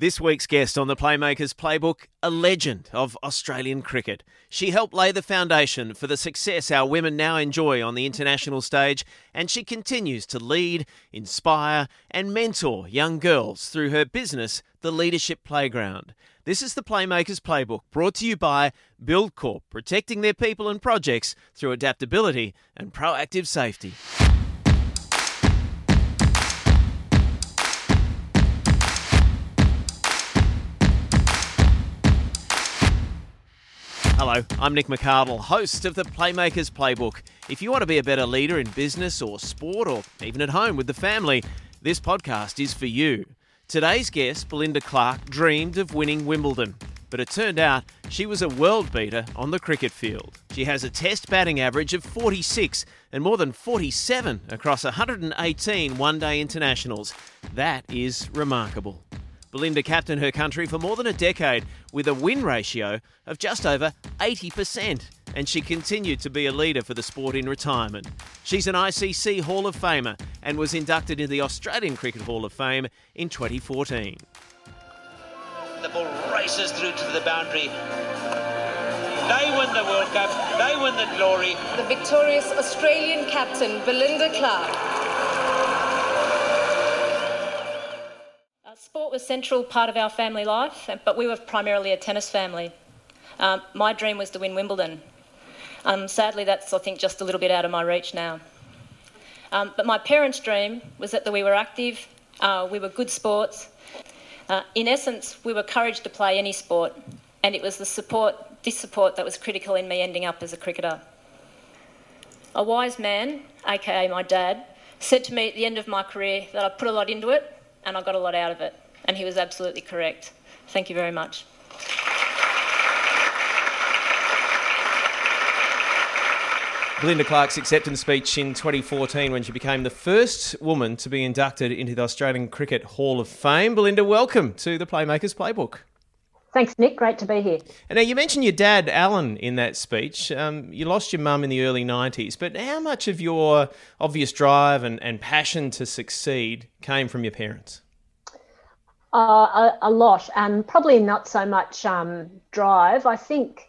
This week's guest on the Playmakers Playbook, a legend of Australian cricket. She helped lay the foundation for the success our women now enjoy on the international stage, and she continues to lead, inspire, and mentor young girls through her business, The Leadership Playground. This is the Playmakers Playbook, brought to you by BuildCorp, protecting their people and projects through adaptability and proactive safety. Hello, I'm Nick McArdle, host of the Playmakers Playbook. If you want to be a better leader in business or sport or even at home with the family, this podcast is for you. Today's guest, Belinda Clark, dreamed of winning Wimbledon, but it turned out she was a world beater on the cricket field. She has a test batting average of 46 and more than 47 across 118 one day internationals. That is remarkable. Belinda captained her country for more than a decade with a win ratio of just over 80%, and she continued to be a leader for the sport in retirement. She's an ICC Hall of Famer and was inducted into the Australian Cricket Hall of Fame in 2014. The ball races through to the boundary. They win the World Cup. They win the glory. The victorious Australian captain, Belinda Clark. Sport was central part of our family life, but we were primarily a tennis family. Um, my dream was to win Wimbledon. Um, sadly, that's I think just a little bit out of my reach now. Um, but my parents' dream was that we were active, uh, we were good sports. Uh, in essence, we were encouraged to play any sport, and it was the support, this support, that was critical in me ending up as a cricketer. A wise man, aka my dad, said to me at the end of my career that I put a lot into it and I got a lot out of it. And he was absolutely correct. Thank you very much. Belinda Clark's acceptance speech in 2014 when she became the first woman to be inducted into the Australian Cricket Hall of Fame. Belinda, welcome to the Playmakers Playbook. Thanks, Nick. Great to be here. And now you mentioned your dad, Alan, in that speech. Um, you lost your mum in the early 90s, but how much of your obvious drive and, and passion to succeed came from your parents? Uh, a, a lot, and probably not so much um, drive. I think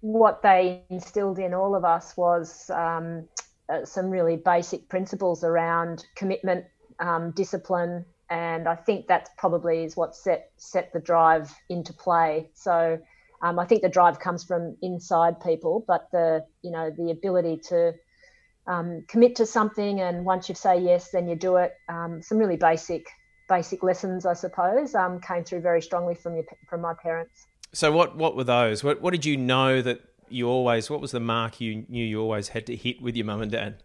what they instilled in all of us was um, uh, some really basic principles around commitment, um, discipline, and I think that probably is what set set the drive into play. So um, I think the drive comes from inside people, but the you know the ability to um, commit to something, and once you say yes, then you do it. Um, some really basic basic lessons, I suppose, um, came through very strongly from your from my parents. So what what were those? What what did you know that you always? What was the mark you knew you always had to hit with your mum and dad?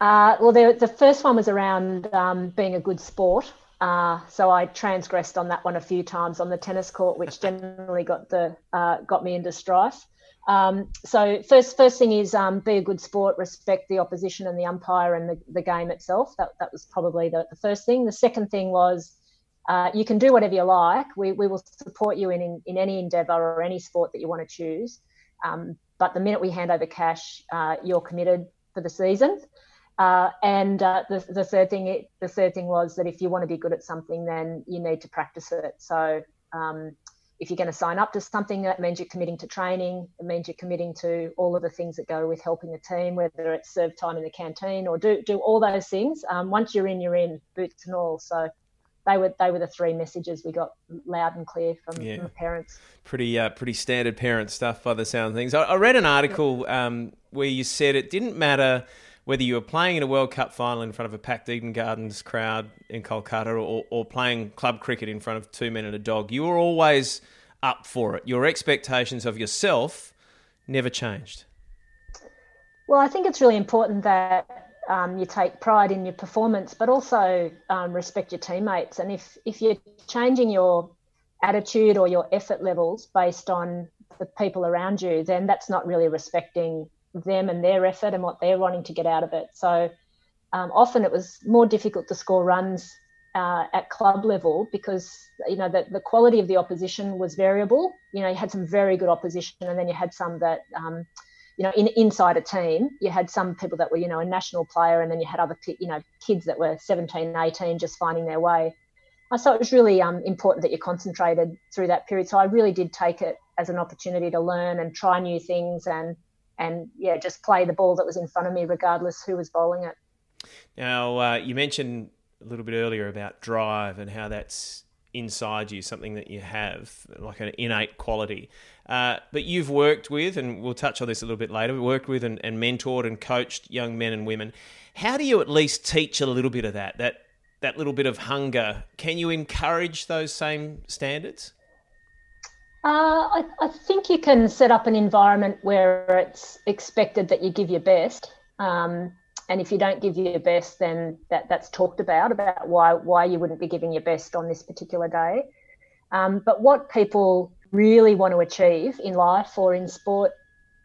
Uh, well, the, the first one was around um, being a good sport. Uh, so I transgressed on that one a few times on the tennis court, which generally got the uh, got me into strife. Um, so first first thing is um, be a good sport, respect the opposition and the umpire and the, the game itself. That that was probably the, the first thing. The second thing was uh, you can do whatever you like. We, we will support you in, in, in any endeavour or any sport that you want to choose. Um, but the minute we hand over cash, uh, you're committed for the season. Uh, and uh, the, the third thing the third thing was that if you want to be good at something, then you need to practice it. So um, if you're going to sign up to something, that means you're committing to training. It means you're committing to all of the things that go with helping the team, whether it's serve time in the canteen or do do all those things. Um, once you're in, you're in, boots and all. So they were they were the three messages we got loud and clear from, Yeah. from the parents. Pretty uh, pretty standard parent stuff by the sound of things. I, I read an article um, where you said it didn't matter whether you were playing in a World Cup final in front of a packed Eden Gardens crowd in Kolkata or, or playing club cricket in front of two men and a dog, you were always up for it. Your expectations of yourself never changed. Well, I think it's really important that um, you take pride in your performance, but also um, respect your teammates. And if if you're changing your attitude or your effort levels based on the people around you, then that's not really respecting them and their effort and what they're wanting to get out of it. So um, often it was more difficult to score runs uh, at club level because you know the, the quality of the opposition was variable. You know, you had some very good opposition, and then you had some that um, you know in, inside a team you had some people that were you know a national player, and then you had other you know kids that were 17, 18 just finding their way. Uh, so it was really um, important that you concentrated through that period. So I really did take it as an opportunity to learn and try new things and and yeah, just play the ball that was in front of me, regardless who was bowling it. Now uh, you mentioned a little bit earlier about drive and how that's inside you, something that you have, like an innate quality. Uh, but you've worked with, and we'll touch on this a little bit later, worked with and, and mentored and coached young men and women. How do you at least teach a little bit of that, that that little bit of hunger? Can you encourage those same standards? Uh, I, I, think you can set up an environment where it's expected that you give your best. Um, and if you don't give your best, then that, that's talked about, about why, why you wouldn't be giving your best on this particular day. Um, but what people really want to achieve in life or in sport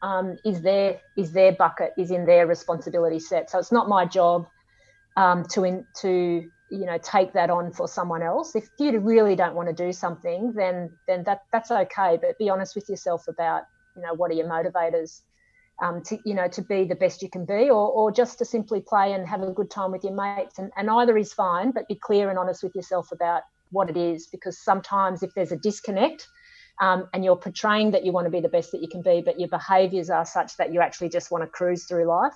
um, is their is their bucket is in their responsibility set. So it's not my job um, to in, to you know take that on for someone else. If you really don't want to do something then then that that's okay. But be honest with yourself about you know what are your motivators um, to you know to be the best you can be or, or just to simply play and have a good time with your mates. And, and either is fine but be clear and honest with yourself about what it is. Because sometimes if there's a disconnect um, and you're portraying that you want to be the best that you can be but your behaviors are such that you actually just want to cruise through life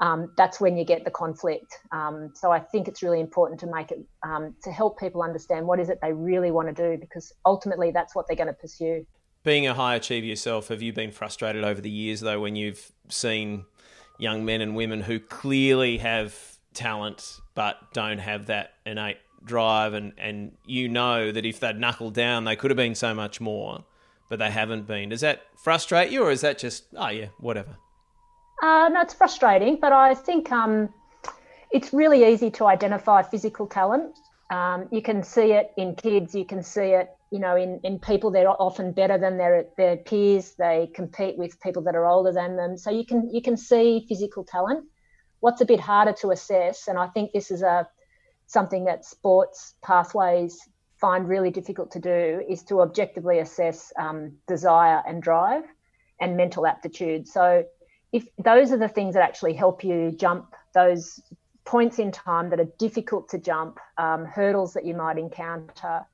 um, that's when you get the conflict. Um, so I think it's really important to make it um, to help people understand what is it they really want to do because ultimately that's what they're going to pursue. Being a high achiever yourself, have you been frustrated over the years though when you've seen young men and women who clearly have talent but don't have that innate drive and, and you know that if they'd knuckled down they could have been so much more but they haven't been. Does that frustrate you or is that just oh yeah, whatever? Uh, no, it's frustrating, but I think um, it's really easy to identify physical talent. Um, you can see it in kids. You can see it, you know, in, in people that are often better than their their peers. They compete with people that are older than them. So you can you can see physical talent. What's a bit harder to assess, and I think this is a something that sports pathways find really difficult to do, is to objectively assess um, desire and drive and mental aptitude. So if those are the things that actually help you jump those points in time that are difficult to jump, um, hurdles that you might encounter,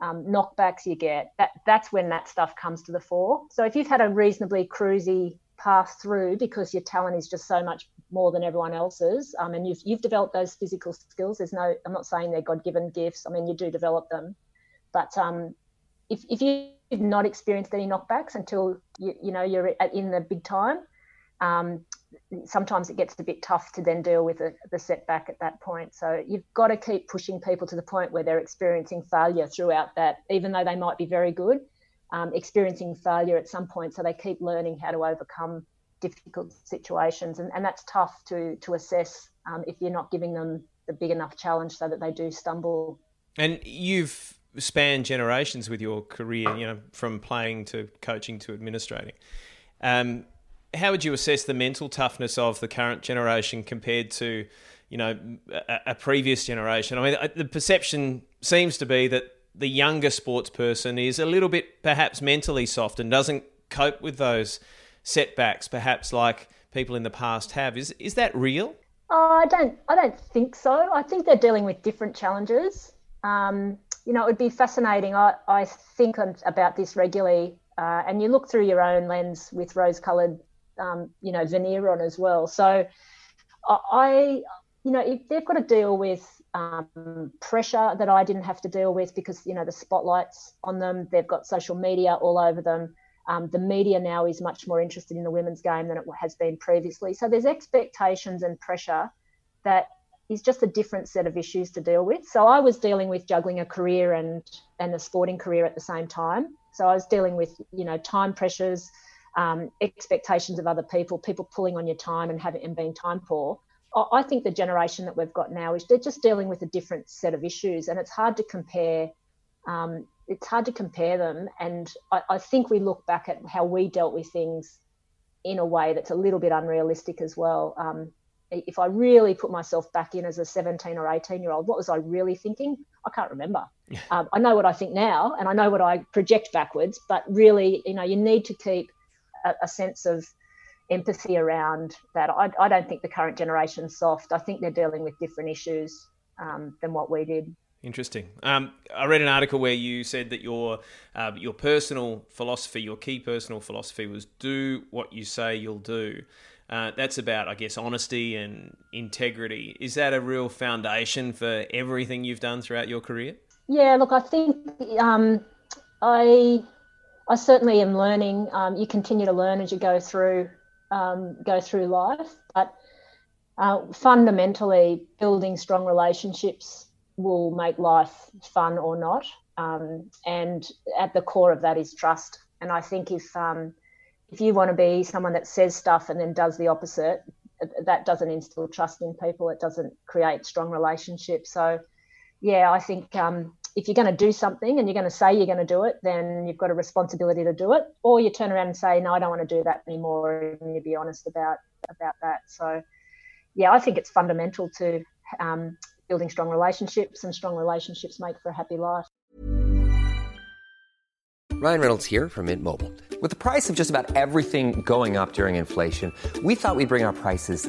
um, knockbacks you get, that, that's when that stuff comes to the fore. So if you've had a reasonably cruisy pass through because your talent is just so much more than everyone else's, um, and you've, you've developed those physical skills, there's no, I'm not saying they're God given gifts, I mean, you do develop them. But um, if, if you've not experienced any knockbacks until you, you know you're in the big time, um, sometimes it gets a bit tough to then deal with a, the setback at that point. So you've got to keep pushing people to the point where they're experiencing failure throughout that, even though they might be very good, um, experiencing failure at some point. So they keep learning how to overcome difficult situations, and, and that's tough to to assess um, if you're not giving them the big enough challenge so that they do stumble. And you've spanned generations with your career, you know, from playing to coaching to administrating. Um, how would you assess the mental toughness of the current generation compared to, you know, a, a previous generation? I mean, the perception seems to be that the younger sports person is a little bit perhaps mentally soft and doesn't cope with those setbacks, perhaps like people in the past have. Is is that real? Oh, I don't. I don't think so. I think they're dealing with different challenges. Um, you know, it would be fascinating. I, I think about this regularly, uh, and you look through your own lens with rose-coloured um, you know veneer on as well. So I, you know, if they've got to deal with um, pressure that I didn't have to deal with because you know the spotlights on them, they've got social media all over them. Um, the media now is much more interested in the women's game than it has been previously. So there's expectations and pressure that is just a different set of issues to deal with. So I was dealing with juggling a career and and a sporting career at the same time. So I was dealing with you know time pressures, um, expectations of other people, people pulling on your time and having and being time poor. I think the generation that we've got now is they're just dealing with a different set of issues, and it's hard to compare. Um, it's hard to compare them, and I, I think we look back at how we dealt with things in a way that's a little bit unrealistic as well. Um, if I really put myself back in as a 17 or 18 year old, what was I really thinking? I can't remember. Um, I know what I think now, and I know what I project backwards. But really, you know, you need to keep a, a sense of empathy around that. I, I, don't think the current generation's soft. I think they're dealing with different issues um, than what we did. Interesting. Um, I read an article where you said that your uh, your personal philosophy, your key personal philosophy, was do what you say you'll do. Uh, that's about, I guess, honesty and integrity. Is that a real foundation for everything you've done throughout your career? Yeah, look, I think um, I I certainly am learning. Um, you continue to learn as you go through um, go through life, but uh, fundamentally, building strong relationships will make life fun or not. Um, and at the core of that is trust. And I think if um, if you want to be someone that says stuff and then does the opposite, that doesn't instill trust in people. It doesn't create strong relationships. So, yeah, I think um, if you're going to do something and you're going to say you're going to do it, then you've got a responsibility to do it. Or you turn around and say, no, I don't want to do that anymore, and you be honest about about that. So, yeah, I think it's fundamental to um, building strong relationships, and strong relationships make for a happy life. Ryan Reynolds here from Mint Mobile. With the price of just about everything going up during inflation, we thought we'd bring our prices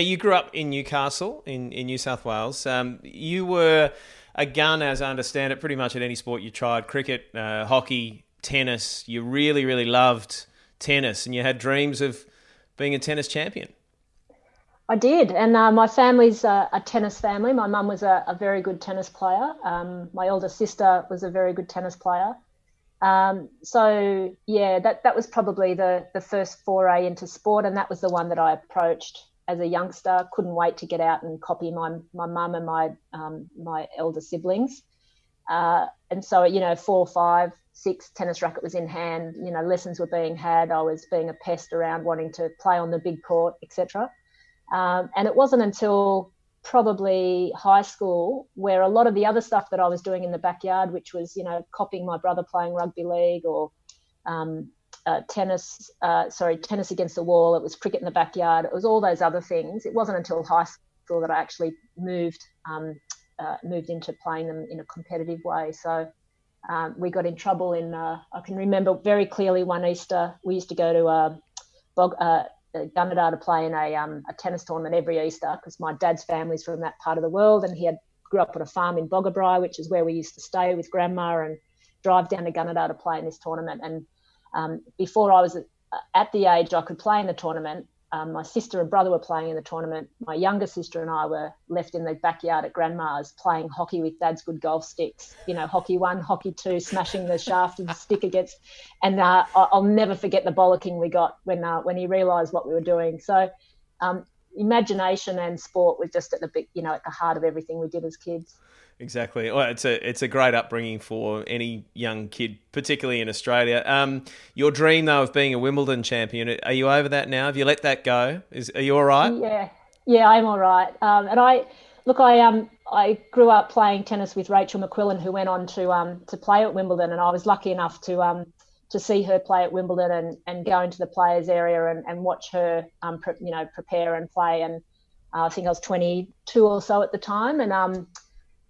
You grew up in Newcastle in, in New South Wales. Um, you were a gun, as I understand it, pretty much at any sport you tried cricket, uh, hockey, tennis. You really, really loved tennis and you had dreams of being a tennis champion. I did, and uh, my family's a, a, tennis family. My mum was a, a, very good tennis player. Um, my older sister was a very good tennis player. Um, so yeah, that that was probably the the first foray into sport, and that was the one that I approached as a youngster. Couldn't wait to get out and copy my my mum and my um, my elder siblings. Uh, and so you know, four, five, six, tennis racket was in hand. You know, lessons were being had. I was being a pest around, wanting to play on the big court, etc. Um, and it wasn't until probably high school where a lot of the other stuff that I was doing in the backyard, which was you know copying my brother playing rugby league or um, uh, tennis, uh, sorry, tennis against the wall. It was cricket in the backyard. It was all those other things. It wasn't until high school that I actually moved um, uh, moved into playing them in a competitive way. So um, we got in trouble in. Uh, I can remember very clearly one Easter. We used to go to uh, Bog, Gunnedah to play in a, um, a tennis tournament every Easter because my dad's family's from that part of the world, and he had grew up on a farm in Boggabri, which is where we used to stay with grandma and drive down to Gunnedah to play in this tournament. And um, before I was at the age I could play in the tournament, um, my sister and brother were playing in the tournament. My younger sister and I were left in the backyard at grandma's playing hockey with dad's good golf sticks. You know, hockey one, hockey two, smashing the shaft of the stick against. And uh, I'll never forget the bollocking we got when uh, when he realised what we were doing. So, um, imagination and sport were just at the you know, at the heart of everything we did as kids. Exactly. Well, it's a it's a great upbringing for any young kid, particularly in Australia. Um, your dream though of being a Wimbledon champion, are you over that now? Have you let that go? Is are you all right? Yeah, yeah, I'm all right. Um, and I look, I um I grew up playing tennis with Rachel McQuillan, who went on to um to play at Wimbledon, and I was lucky enough to um to see her play at Wimbledon and, and go into the players area and, and watch her um pre- you know prepare and play and uh, I think I was 22 or so at the time and um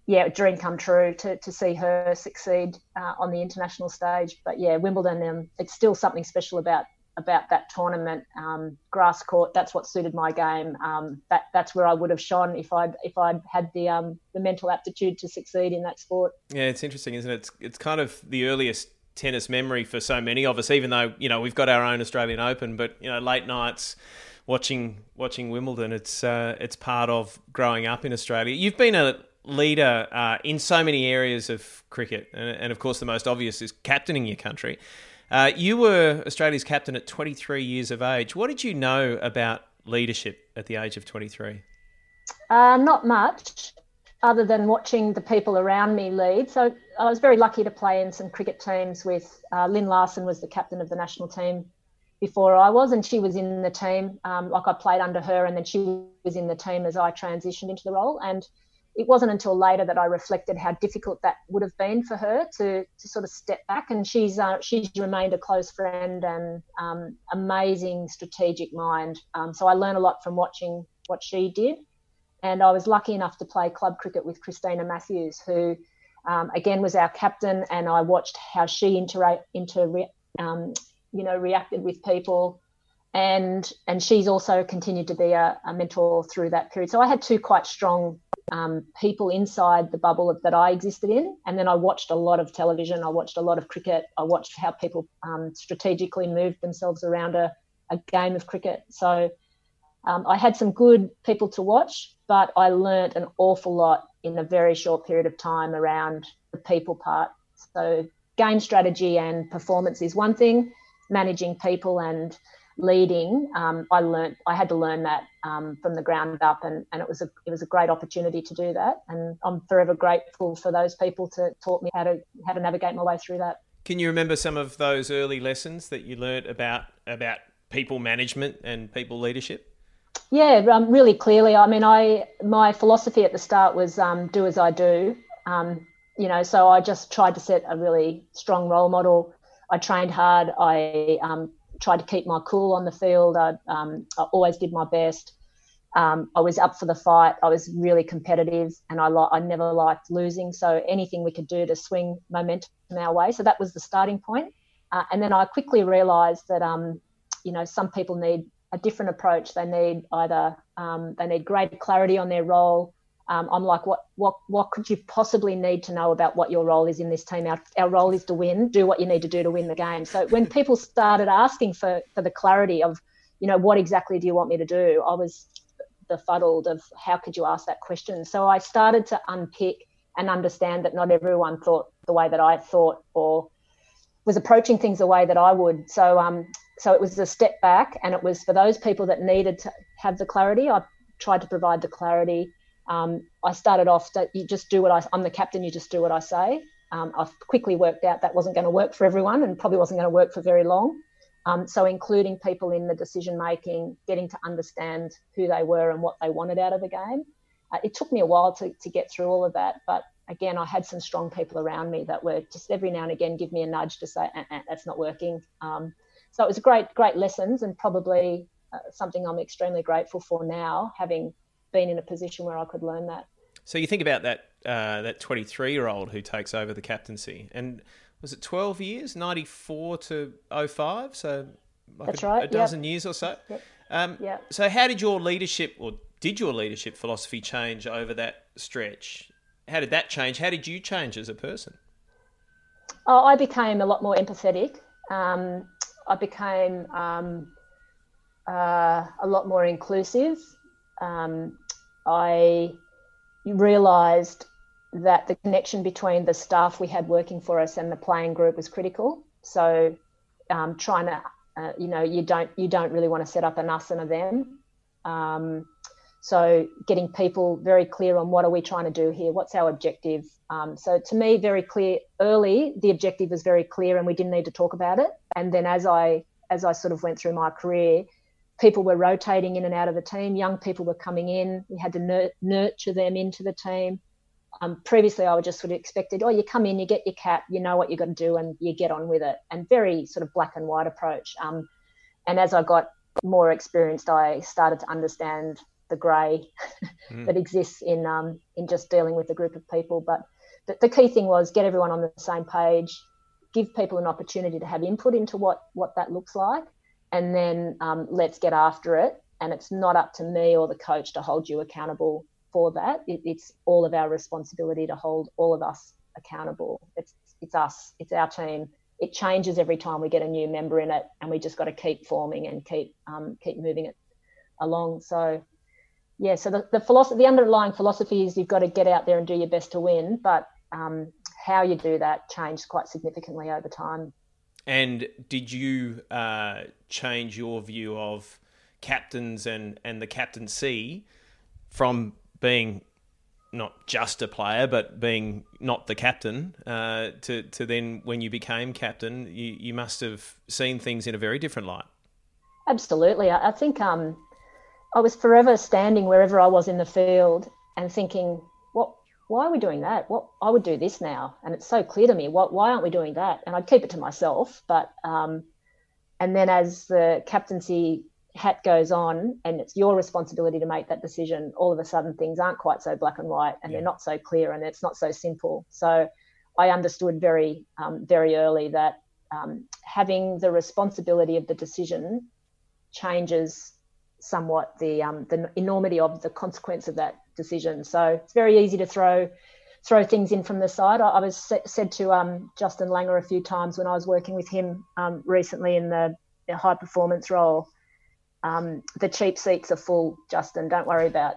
yeah, dream come true to, to see her succeed uh, on the international stage. But yeah, Wimbledon, um, it's still something special about about that tournament. Um, grass court, that's what suited my game. Um, that that's where I would have shone if I'd if I'd had the um, the mental aptitude to succeed in that sport. Yeah, it's interesting, isn't it? It's it's kind of the earliest tennis memory for so many of us. Even though you know we've got our own Australian Open, but you know late nights watching watching Wimbledon, it's uh, it's part of growing up in Australia. You've been a leader uh, in so many areas of cricket, and, and, of course the most obvious is captaining your country. Uh, you were Australia's captain at 23 years of age. What did you know about leadership at the age of 23? Uh, not much, other than watching the people around me lead. So I was very lucky to play in some cricket teams with uh, Lyn Larsen was the captain of the national team before I was, and she was in the team. Um, like I played under her, and then she was in the team as I transitioned into the role. And it wasn't until later that I reflected how difficult that would have been for her to, to sort of step back. And she's uh, she's remained a close friend and um, amazing strategic mind. Um, so I learned a lot from watching what she did. And I was lucky enough to play club cricket with Christina Matthews, who um, again was our captain. And I watched how she interact inter, um, you know reacted with people and and she's also continued to be a, a, mentor through that period. So I had two quite strong um, people inside the bubble that I existed in. And then I watched a lot of television, I watched a lot of cricket, I watched how people um, strategically moved themselves around a, a game of cricket. So um, I had some good people to watch, but I learnt an awful lot in a very short period of time around the people part. So game strategy and performance is one thing, managing people and leading, um, I learned I had to learn that um, from the ground up, and, and it was a it was a great opportunity to do that, and I'm forever grateful for those people to taught me how to how to navigate my way through that. Can you remember some of those early lessons that you learned about about people management and people leadership? Yeah, um, really clearly. I mean, I my philosophy at the start was um, do as I do. Um, you know, so I just tried to set a really strong role model. I trained hard. I um, tried to keep my cool on the field. I, um, I always did my best. Um, I was up for the fight. I was really competitive, and I li- I never liked losing. So anything we could do to swing momentum our way. So that was the starting point. Uh, and then I quickly realised that um, you know some people need a different approach. They need either um, they need greater clarity on their role um, I'm like, what, what, what could you possibly need to know about what your role is in this team? Our, our role is to win. Do what you need to do to win the game. So when people started asking for for the clarity of, you know, what exactly do you want me to do? I was befuddled of how could you ask that question. So I started to unpick and understand that not everyone thought the way that I thought or was approaching things the way that I would. So um, so it was a step back, and it was for those people that needed to have the clarity. I tried to provide the clarity um, I started off that you just do what I, I'm the captain, you just do what I say. Um, I've quickly worked out that wasn't going to work for everyone and probably wasn't going to work for very long. Um, so, including people in the decision making, getting to understand who they were and what they wanted out of the game. Uh, it took me a while to, to get through all of that, but again, I had some strong people around me that were just every now and again give me a nudge to say, uh-uh, that's not working. Um, so, it was great, great lessons and probably uh, something I'm extremely grateful for now, having been in a position where I could learn that. So you think about that uh, that 23 year old who takes over the captaincy, and was it 12 years, 94 to 05? So like That's a, right. a dozen yep. years or so. Yep. Um, yep. So how did your leadership, or did your leadership philosophy change over that stretch? How did that change? How did you change as a person? Oh, I became a lot more empathetic. Um, I became um, uh, a lot more inclusive um, I realised that the connection between the staff we had working for us and the playing group was critical. So um, trying to, uh, you know, you don't you don't really want to set up an us and a them. Um, so getting people very clear on what are we trying to do here? What's our objective? Um, so to me, very clear early, the objective was very clear, and we didn't need to talk about it. And then as I as I sort of went through my career, people were rotating in and out of the team. Young people were coming in. We had to nurture them into the team. Um, previously, I was just sort of expected, oh, you come in, you get your cap, you know what you're going to do, and you get on with it. And very sort of black and white approach. Um, and as I got more experienced, I started to understand the grey mm. that exists in um, in just dealing with a group of people. But the, the key thing was get everyone on the same page, give people an opportunity to have input into what what that looks like, and then um, let's get after it. And it's not up to me or the coach to hold you accountable for that. It, it's all of our responsibility to hold all of us accountable. It's it's us. It's our team. It changes every time we get a new member in it, and we just got to keep forming and keep um, keep moving it along. So yeah, so the, the philosophy, the underlying philosophy is you've got to get out there and do your best to win, but um, how you do that changed quite significantly over time. And did you uh, change your view of captains and, and the captaincy from being not just a player, but being not the captain, uh, to, to then when you became captain, you, you must have seen things in a very different light. Absolutely. I, I think um, I was forever standing wherever I was in the field and thinking? Why are we doing that? What I would do this now, and it's so clear to me. What? Why aren't we doing that? And I'd keep it to myself. But um, and then as the captaincy hat goes on, and it's your responsibility to make that decision. All of a sudden, things aren't quite so black and white, and yeah. they're not so clear, and it's not so simple. So I understood very, um, very early that um, having the responsibility of the decision changes somewhat the um, the enormity of the consequence of that decision. So it's very easy to throw throw things in from the side. I, I was said to um, Justin Langer a few times when I was working with him um, recently in the, high performance role. Um, the cheap seats are full, Justin. Don't worry about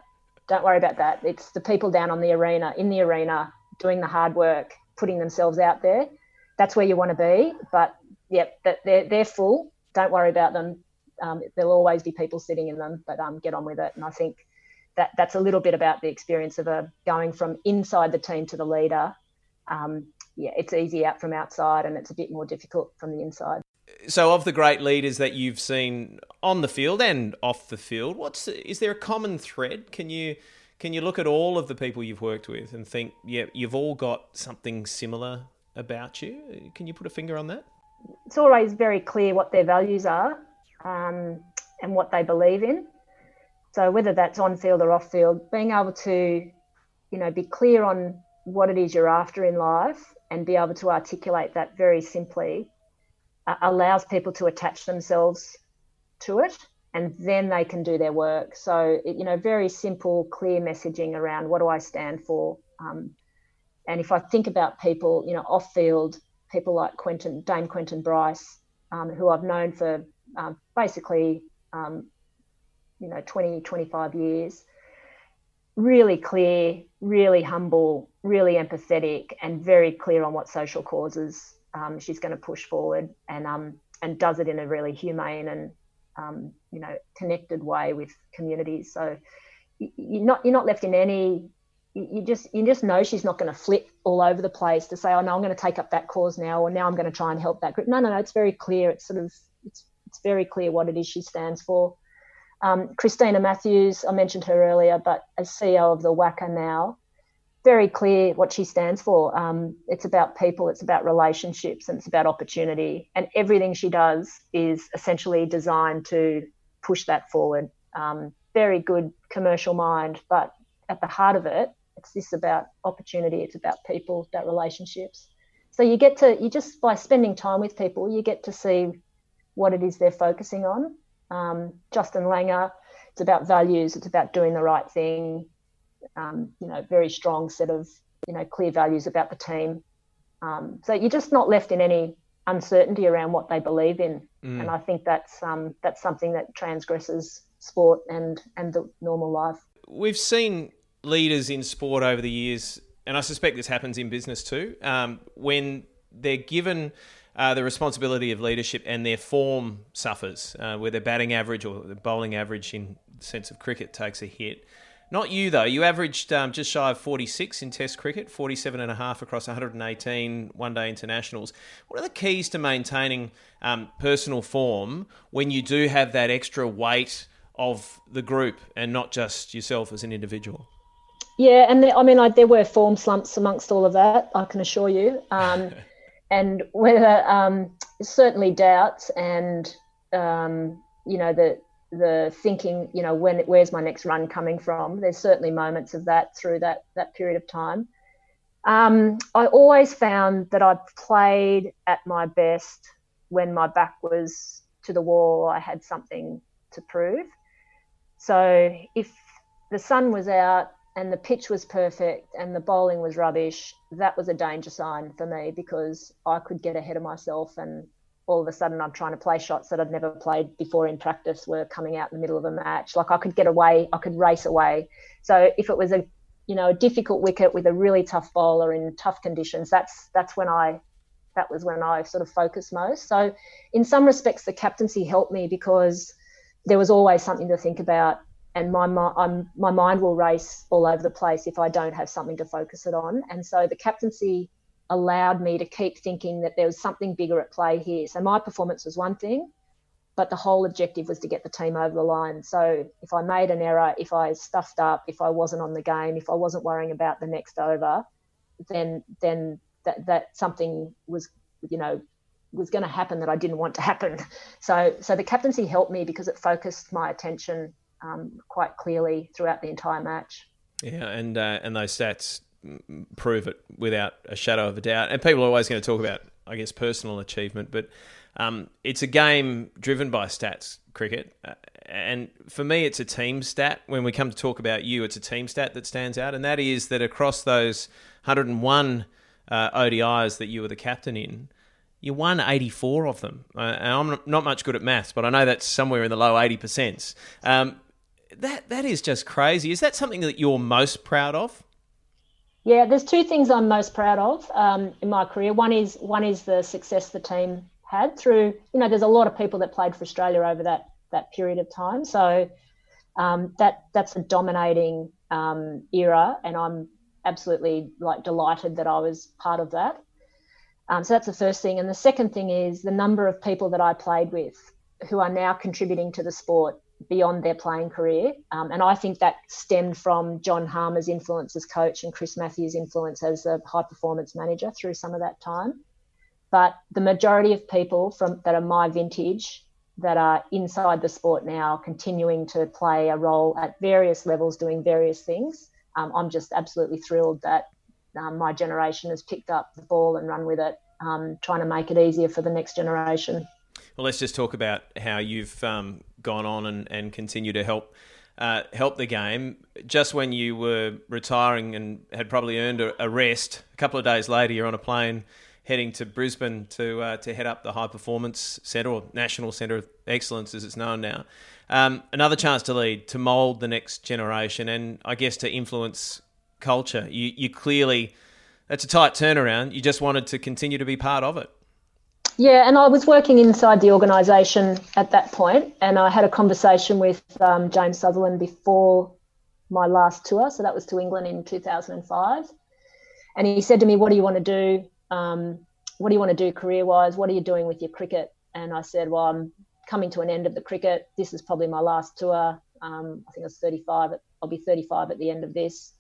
don't worry about that. It's the people down on the arena in the arena doing the hard work, putting themselves out there. That's where you want to be. But yep, they're they're full. Don't worry about them um, there'll always be people sitting in them, but um, get on with it. And I think that that's a little bit about the experience of a going from inside the team to the leader. Um, yeah, it's easy out from outside, and it's a bit more difficult from the inside. So, of the great leaders that you've seen on the field and off the field, what's is there a common thread? Can you can you look at all of the people you've worked with and think, yeah, you've all got something similar about you? Can you put a finger on that? It's always very clear what their values are um, and what they believe in. So whether that's on field or off field, being able to, you know, be clear on what it is you're after in life and be able to articulate that very simply uh, allows people to attach themselves to it and then they can do their work. So, you know, very simple, clear messaging around what do I stand for. Um, and if I think about people, you know, off field, people like Quentin, Dame Quentin Bryce, um, who I've known for um, basically, um, you know, 20, 25 years. Really clear, really humble, really empathetic, and very clear on what social causes um, she's going to push forward, and um, and does it in a really humane and um, you know connected way with communities. So you're not you're not left in any you just you just know she's not going to flip all over the place to say, oh no, I'm going to take up that cause now, or now I'm going to try and help that group. No, no, no. It's very clear. It's sort of it's very clear what it is she stands for. Um, Christina Matthews, I mentioned her earlier, but as CEO of the WACA now, very clear what she stands for. Um, it's about people, it's about relationships, and it's about opportunity. And everything she does is essentially designed to push that forward. Um, very good commercial mind, but at the heart of it, it's this about opportunity, it's about people, about relationships. So you get to, you just, by spending time with people, you get to see what it is they're focusing on. Um, Justin Langer, it's about values, it's about doing the right thing. Um, you know, very strong set of you know clear values about the team. Um, so you're just not left in any uncertainty around what they believe in, mm. and I think that's um, that's something that transgresses sport and and the normal life. We've seen leaders in sport over the years, and I suspect this happens in business too, um, when they're given uh, the responsibility of leadership and their form suffers, uh, where their batting average or the bowling average in the sense of cricket takes a hit. Not you, though. You averaged um, just shy of 46 in Test cricket, 47 and a half across 118 one day internationals. What are the keys to maintaining um, personal form when you do have that extra weight of the group and not just yourself as an individual? Yeah, and the, I mean, I, there were form slumps amongst all of that, I can assure you. Um, and whether um, certainly doubts and um, you know the the thinking you know when where's my next run coming from there's certainly moments of that through that that period of time um, i always found that i played at my best when my back was to the wall. I had something to prove. So if the sun was out and the pitch was perfect and the bowling was rubbish, that was a danger sign for me because I could get ahead of myself and all of a sudden I'm trying to play shots that I'd never played before in practice were coming out in the middle of a match. Like I could get away, I could race away. So if it was a you know a difficult wicket with a really tough bowler in tough conditions, that's that's when I that was when I sort of focused most. So in some respects the captaincy helped me because there was always something to think about and my, my, um, my mind will race all over the place if I don't have something to focus it on. And so the captaincy allowed me to keep thinking that there was something bigger at play here. So my performance was one thing, but the whole objective was to get the team over the line. So if I made an error, if I stuffed up, if I wasn't on the game, if I wasn't worrying about the next over, then then that that something was you know was going to happen that I didn't want to happen. So so the captaincy helped me because it focused my attention um, quite clearly throughout the entire match. Yeah, and uh, and those stats prove it without a shadow of a doubt. And people are always going to talk about, I guess, personal achievement, but um, it's a game driven by stats, cricket. Uh, and for me, it's a team stat. When we come to talk about you, it's a team stat that stands out, and that is that across those 101 uh, ODIs that you were the captain in, you won 84 of them. Uh, and I'm not much good at maths, but I know that's somewhere in the low 80%. Um, that that is just crazy. Is that something that you're most proud of? Yeah, there's two things I'm most proud of um, in my career. One is one is the success the team had through. You know, there's a lot of people that played for Australia over that that period of time. So um, that that's a dominating um, era, and I'm absolutely like delighted that I was part of that. Um, so that's the first thing, and the second thing is the number of people that I played with who are now contributing to the sport beyond their playing career. Um, and I think that stemmed from John Harmer's influence as coach and Chris Matthews' influence as a high performance manager through some of that time. But the majority of people from that are my vintage that are inside the sport now, continuing to play a role at various levels, doing various things. Um, I'm just absolutely thrilled that um, my generation has picked up the ball and run with it, um, trying to make it easier for the next generation. Well, let's just talk about how you've um, gone on and, and continue to help uh, help the game. Just when you were retiring and had probably earned a, a, rest, a couple of days later, you're on a plane heading to Brisbane to uh, to head up the High Performance Centre or National Centre of Excellence, as it's known now. Um, another chance to lead, to mould the next generation, and I guess to influence culture. You you clearly that's a tight turnaround. You just wanted to continue to be part of it. Yeah, and I was working inside the organisation at that point, and I had a conversation with um, James Sutherland before my last tour. So that was to England in 2005. And he said to me, What do you want to do? Um, what do you want to do career wise? What are you doing with your cricket? And I said, Well, I'm coming to an end of the cricket. This is probably my last tour. Um, I think I was 35. I'll be 35 at the end of this.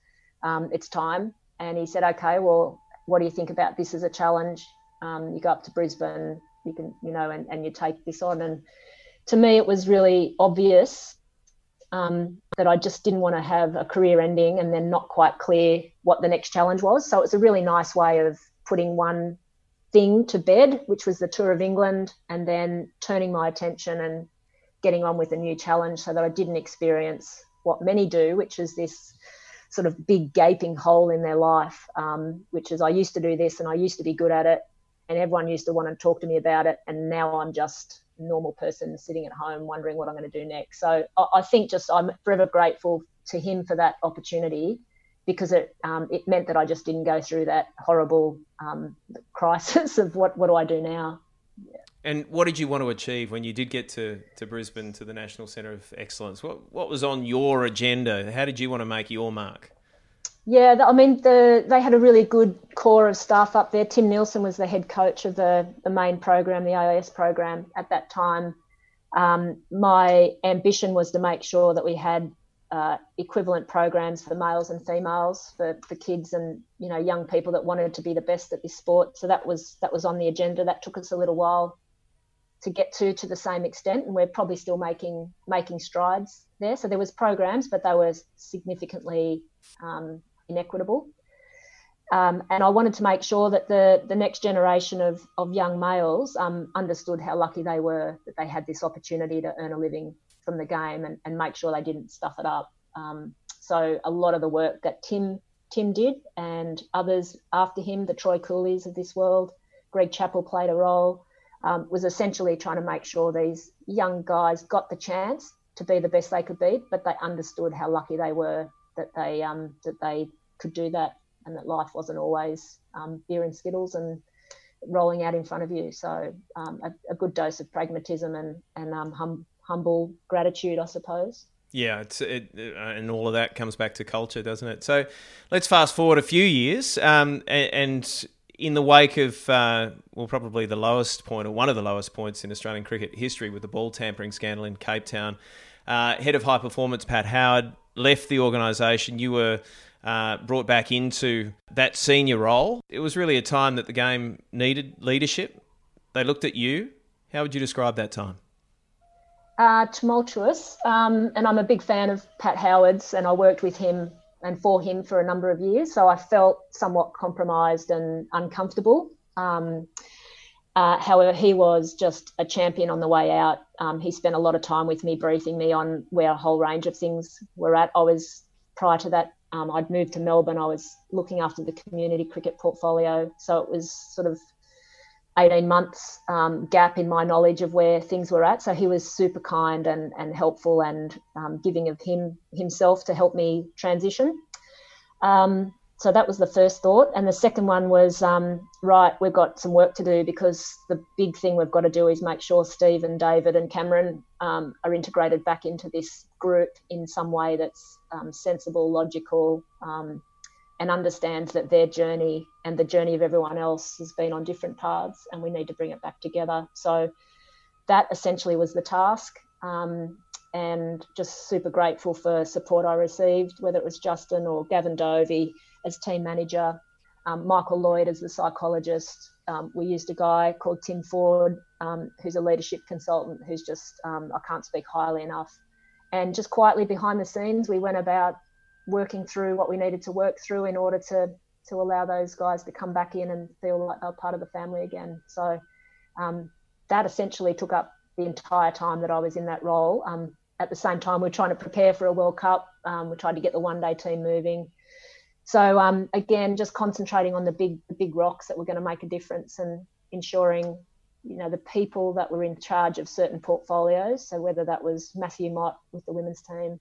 Um, it's time. And he said, Okay, well, what do you think about this as a challenge? Um, you go up to Brisbane, you can, you know, and, and you take this on. And to me, it was really obvious um, that I just didn't want to have a career ending and then not quite clear what the next challenge was. So it was a really nice way of putting one thing to bed, which was the Tour of England, and then turning my attention and getting on with a new challenge so that I didn't experience what many do, which is this sort of big gaping hole in their life, um, which is I used to do this and I used to be good at it and everyone used to want to talk to me about it and now i'm just a normal person sitting at home wondering what i'm going to do next so i, I think just i'm forever grateful to him for that opportunity because it um, it meant that I just didn't go through that horrible um, crisis of what what do I do now. And what did you want to achieve when you did get to, to Brisbane to the National Centre of Excellence? What what was on your agenda? How did you want to make your mark? Yeah, I mean, the, they had a really good core of staff up there. Tim Nielsen was the head coach of the, the main program, the IOS program at that time. Um, my ambition was to make sure that we had uh, equivalent programs for males and females for, for kids and you know young people that wanted to be the best at this sport. So that was that was on the agenda. That took us a little while to get to to the same extent, and we're probably still making making strides there. So there was programs, but they were significantly um, inequitable. Um, and I wanted to make sure that the, the next generation of, of young males um, understood how lucky they were that they had this opportunity to earn a living from the game and, and make sure they didn't stuff it up. Um, so a lot of the work that Tim Tim did and others after him, the Troy Cooleys of this world, Greg Chappell played a role, um, was essentially trying to make sure these young guys got the chance to be the best they could be, but they understood how lucky they were that they um, that they could do that and that life wasn't always um, beer and skittles and rolling out in front of you. So um, a, a, good dose of pragmatism and and um, hum, humble gratitude, I suppose. Yeah, it's it, uh, and all of that comes back to culture, doesn't it? So let's fast forward a few years, um, and, in the wake of uh, well, probably the lowest point or one of the lowest points in Australian cricket history with the ball tampering scandal in Cape Town, uh, head of high performance Pat Howard left the organisation. You were uh, brought back into that senior role. It was really a time that the game needed leadership. They looked at you. How would you describe that time? Uh, tumultuous, um, and I'm a big fan of Pat Howard's, and I worked with him and for him for a number of years. So I felt somewhat compromised and uncomfortable. Um, uh, however, he was just a champion on the way out. Um, he spent a lot of time with me, briefing me on where a whole range of things were at. I was prior to that um, I'd moved to Melbourne. I was looking after the community cricket portfolio. So it was sort of 18 months um, gap in my knowledge of where things were at. So he was super kind and, and helpful and um, giving of him himself to help me transition. Um, so that was the first thought. And the second one was um, right, we've got some work to do because the big thing we've got to do is make sure Steve and David and Cameron um, are integrated back into this group in some way that's um, sensible, logical, um, and understands that their journey and the journey of everyone else has been on different paths and we need to bring it back together. So that essentially was the task. Um, and just super grateful for support I received, whether it was Justin or Gavin Dovey as team manager, um, Michael Lloyd as the psychologist. Um, we used a guy called Tim Ford, um, who's a leadership consultant, who's just, I can't speak highly enough. And just quietly behind the scenes, we went about working through what we needed to work through in order to, to allow those guys to come back in and feel like they're part of the family again. So um, that essentially took up the entire time that I was in that role. Um, at the same time, we're trying to prepare for a World Cup. Um, we tried to get the one day team moving. So um, again, just concentrating on the big big rocks that were going to make a difference and ensuring, you know, the people that were in charge of certain portfolios. So whether that was Matthew Mott with the women's team,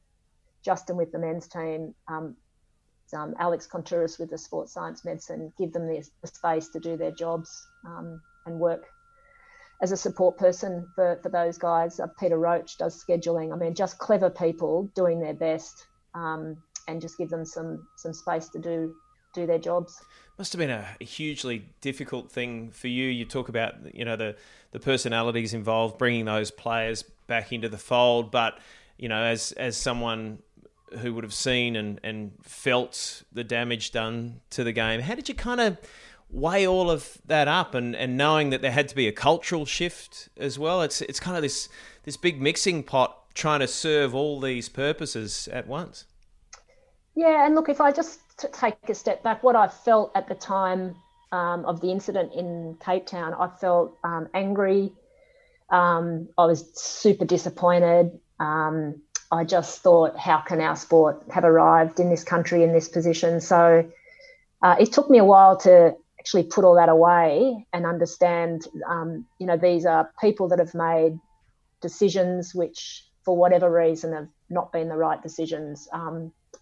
Justin with the men's team, um, um, Alex Kountouris with the sports science medicine, give them the, the space to do their jobs um, and work as a support person for, for those guys. Uh, Peter Roach does scheduling. I mean, just clever people doing their best um, and just give them some some space to do do their jobs. Must have been a, hugely difficult thing for you. You talk about you know the the personalities involved, bringing those players back into the fold, but you know as as someone who would have seen and, and felt the damage done to the game, how did you kind of weigh all of that up and, and knowing that there had to be a cultural shift as well? It's it's kind of this this big mixing pot trying to serve all these purposes at once. Yeah, and look, if I just take a step back, what I felt at the time um, of the incident in Cape Town, I felt um, angry. Um, I was super disappointed. Um, I just thought, how can our sport have arrived in this country in this position? So uh, it took me a while to actually put all that away and understand, um, you know, these are people that have made decisions which, for whatever reason, have not been the right decisions.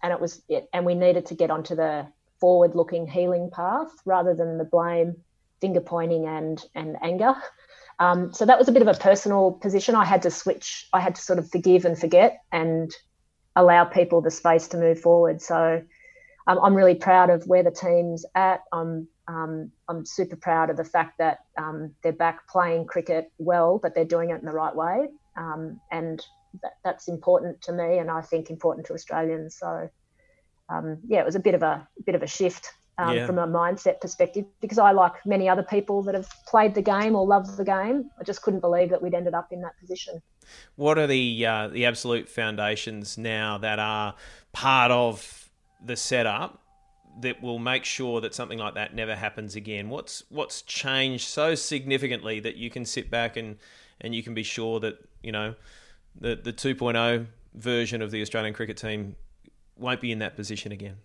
And it was it, and we needed to get onto the forward-looking healing path rather than the blame, finger pointing, and and anger. Um, so that was a bit of a personal position. I had to switch. I had to sort of forgive and forget, and allow people the space to move forward. So um, I'm really proud of where the team's at. I'm um, I'm super proud of the fact that um, they're back playing cricket well, but they're doing it in the right way. Um, and that, that's important to me, and I think important to Australians. So, um, yeah, it was a bit of a bit of a shift um, yeah. from a mindset perspective because I, like many other people that have played the game or loved the game, I just couldn't believe that we'd ended up in that position. What are the uh, the absolute foundations now that are part of the setup that will make sure that something like that never happens again? What's what's changed so significantly that you can sit back and and you can be sure that you know the the 2.0 version of the Australian cricket team won't be in that position again?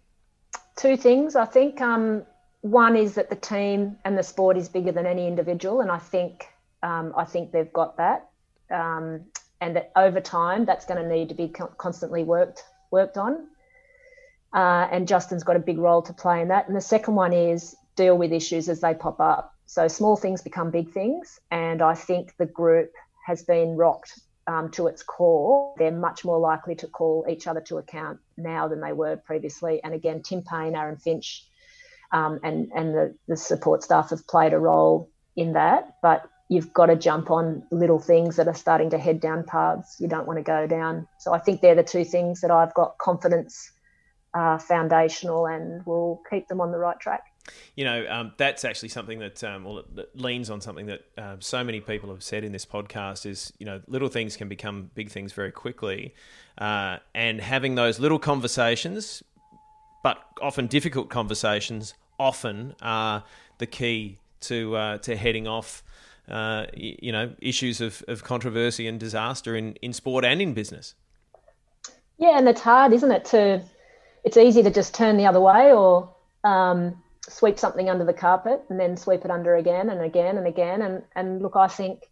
Two things, I think. Um, one is that the team and the sport is bigger than any individual, and I think um, I think they've got that. Um, and that over time, that's going to need to be constantly worked worked on. Uh, and Justin's got a big role to play in that. And the second one is deal with issues as they pop up. So small things become big things, and I think the group has been rocked um, to its core. They're much more likely to call each other to account now than they were previously. And again, Tim Paine, Aaron Finch, um, and and the, the support staff have played a role in that. But you've got to jump on little things that are starting to head down paths you don't want to go down. So I think they're the two things that I've got confidence uh, foundational and will keep them on the right track. You know, um, that's actually something that, um, well, that leans on something that uh, so many people have said in this podcast is, you know, little things can become big things very quickly. Uh, and having those little conversations, but often difficult conversations, often are the key to, uh, to heading off uh, you know, issues of, of controversy and disaster in, in sport and in business. Yeah, and it's hard, isn't it? To it's easy to just turn the other way or um, sweep something under the carpet and then sweep it under again and again and again. And and look, I think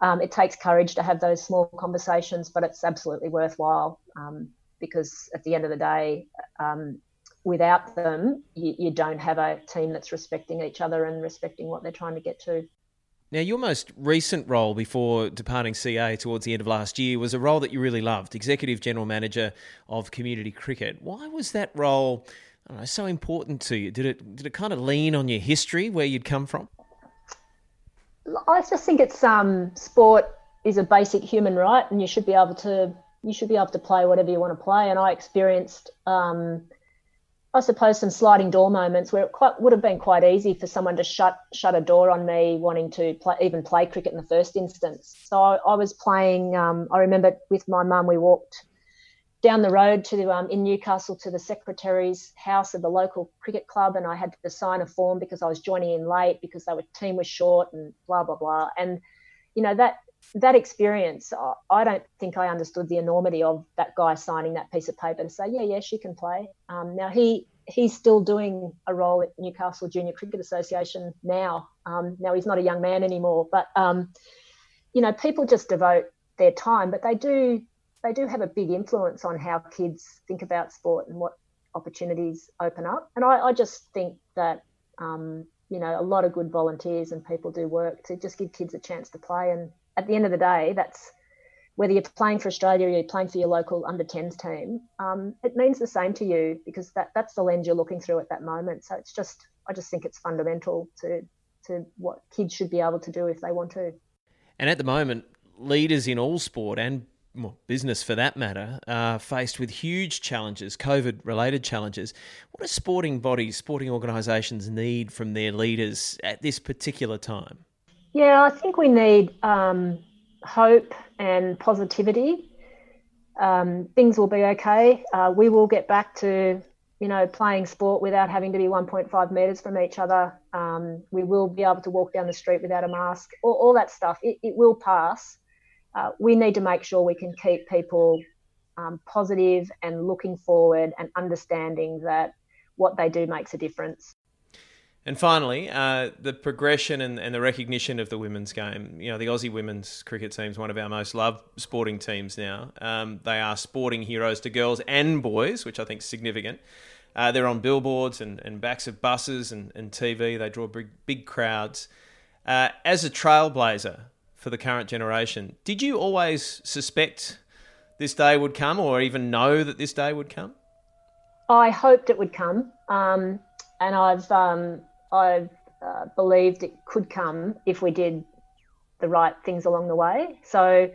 um, it takes courage to have those small conversations, but it's absolutely worthwhile um, because at the end of the day, um, without them, you, you, don't have a team that's respecting each other and respecting what they're trying to get to. Now, your most recent role before departing CA towards the end of last year was a role that you really loved, Executive General Manager of Community Cricket. Why was that role know, so important to you? Did it did it kind of lean on your history, where you'd come from? I just think it's um, sport is a basic human right, and you should be able to you should be able to play whatever you want to play. And I experienced um, I suppose some sliding door moments where it quite would have been quite easy for someone to shut shut a door on me wanting to play, even play cricket in the first instance. So I, I was playing. Um, I remember with my mum, we walked down the road to um, in Newcastle to the secretary's house of the local cricket club, and I had to sign a form because I was joining in late because our team was short and blah blah blah. And you know that that experience, I don't think I understood the enormity of that guy signing that piece of paper to say, yeah, yeah, she can play. Um, now he he's still doing a role at Newcastle Junior Cricket Association now. Um, now he's not a young man anymore, but um, you know, people just devote their time, but they do they do have a big influence on how kids think about sport and what opportunities open up. And I, I just think that um, you know a lot of good volunteers and people do work to just give kids a chance to play and at the end of the day, that's whether you're playing for Australia or you're playing for your local under 10s team, um, it means the same to you because that, that's the lens you're looking through at that moment. So it's just, I just think it's fundamental to, to what kids should be able to do if they want to. And at the moment, leaders in all sport and well, business for that matter, are faced with huge challenges, COVID related challenges. What do sporting bodies, sporting organisations need from their leaders at this particular time? Yeah, I think we need um, hope and positivity. Um, things will be okay. Uh, we will get back to, you know, playing sport without having to be 1.5 meters from each other. Um, we will be able to walk down the street without a mask. All, all that stuff. It, it will pass. Uh, we need to make sure we can keep people um, positive and looking forward and understanding that what they do makes a difference. And finally, uh, the progression and, and, the recognition of the women's game. You know, the Aussie women's cricket team is one of our most loved sporting teams now. Um, they are sporting heroes to girls and boys, which I think is significant. Uh, they're on billboards and, and backs of buses and, and TV. They draw big, big crowds. Uh, as a trailblazer for the current generation, did you always suspect this day would come or even know that this day would come? I hoped it would come. Um, and I've um, I uh, believed it could come if we did the right things along the way. So,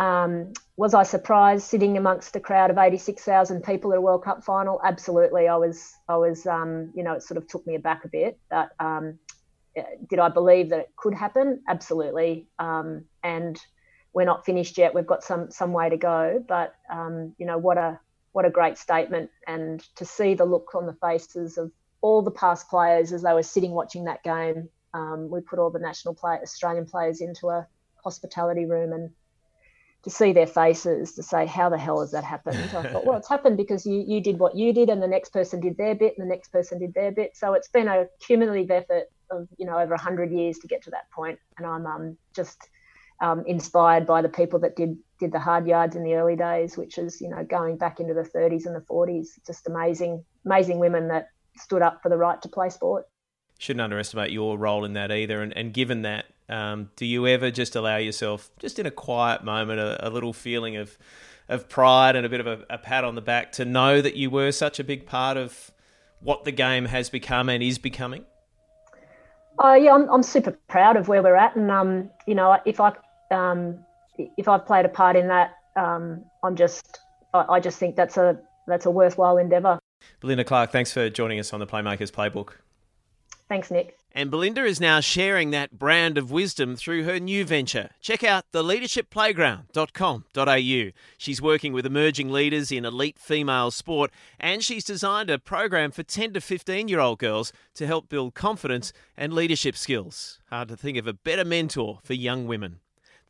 um, was I surprised sitting amongst a crowd of 86,000 people at a World Cup final? Absolutely. I was, I was, um, you know, it sort of took me aback a bit. But um, did I believe that it could happen? Absolutely. Um, and we're not finished yet. We've got some some way to go. But um, you know, what a what a great statement. And to see the look on the faces of all the past players as they were sitting watching that game, um, we put all the national play, Australian players into a hospitality room and to see their faces to say how the hell has that happened i thought well it's happened because you you did what you did and the next person did their bit and the next person did their bit so it's been a cumulative effort of you know over 100 years to get to that point. And i'm um, just um, inspired by the people that did did the hard yards in the early days which is you know going back into the 30s and the 40s just amazing amazing women that stood up for the right to play sport. Shouldn't underestimate your role in that either. And, and given that um, do you ever just allow yourself, just in a quiet moment, a, a little feeling of of pride and a bit of a, a, pat on the back to know that you were such a big part of what the game has become and is becoming? Oh yeah, I'm, I'm super proud of where we're at, and um, you know, if I um, if I've played a part in that, um, I'm just I, I just think that's a that's a worthwhile endeavour. Belinda Clark, thanks for joining us on the Playmakers Playbook. Thanks, Nick. And Belinda is now sharing that brand of wisdom through her new venture. Check out theleadershipplayground.com.au. She's working with emerging leaders in elite female sport, and she's designed a program for 10 to 15 year old girls to help build confidence and leadership skills. Hard to think of a better mentor for young women.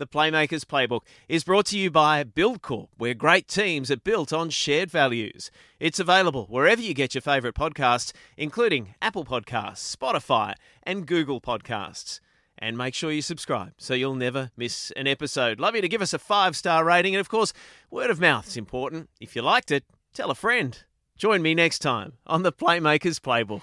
The Playmakers Playbook is brought to you by Buildcorp, where great teams are built on shared values. It's available wherever you get your favourite podcasts, including Apple Podcasts, Spotify, and Google Podcasts. And make sure you subscribe so you'll never miss an episode. Love you to give us a five star rating. And of course, word of mouth is important. If you liked it, tell a friend. Join me next time on the Playmakers Playbook.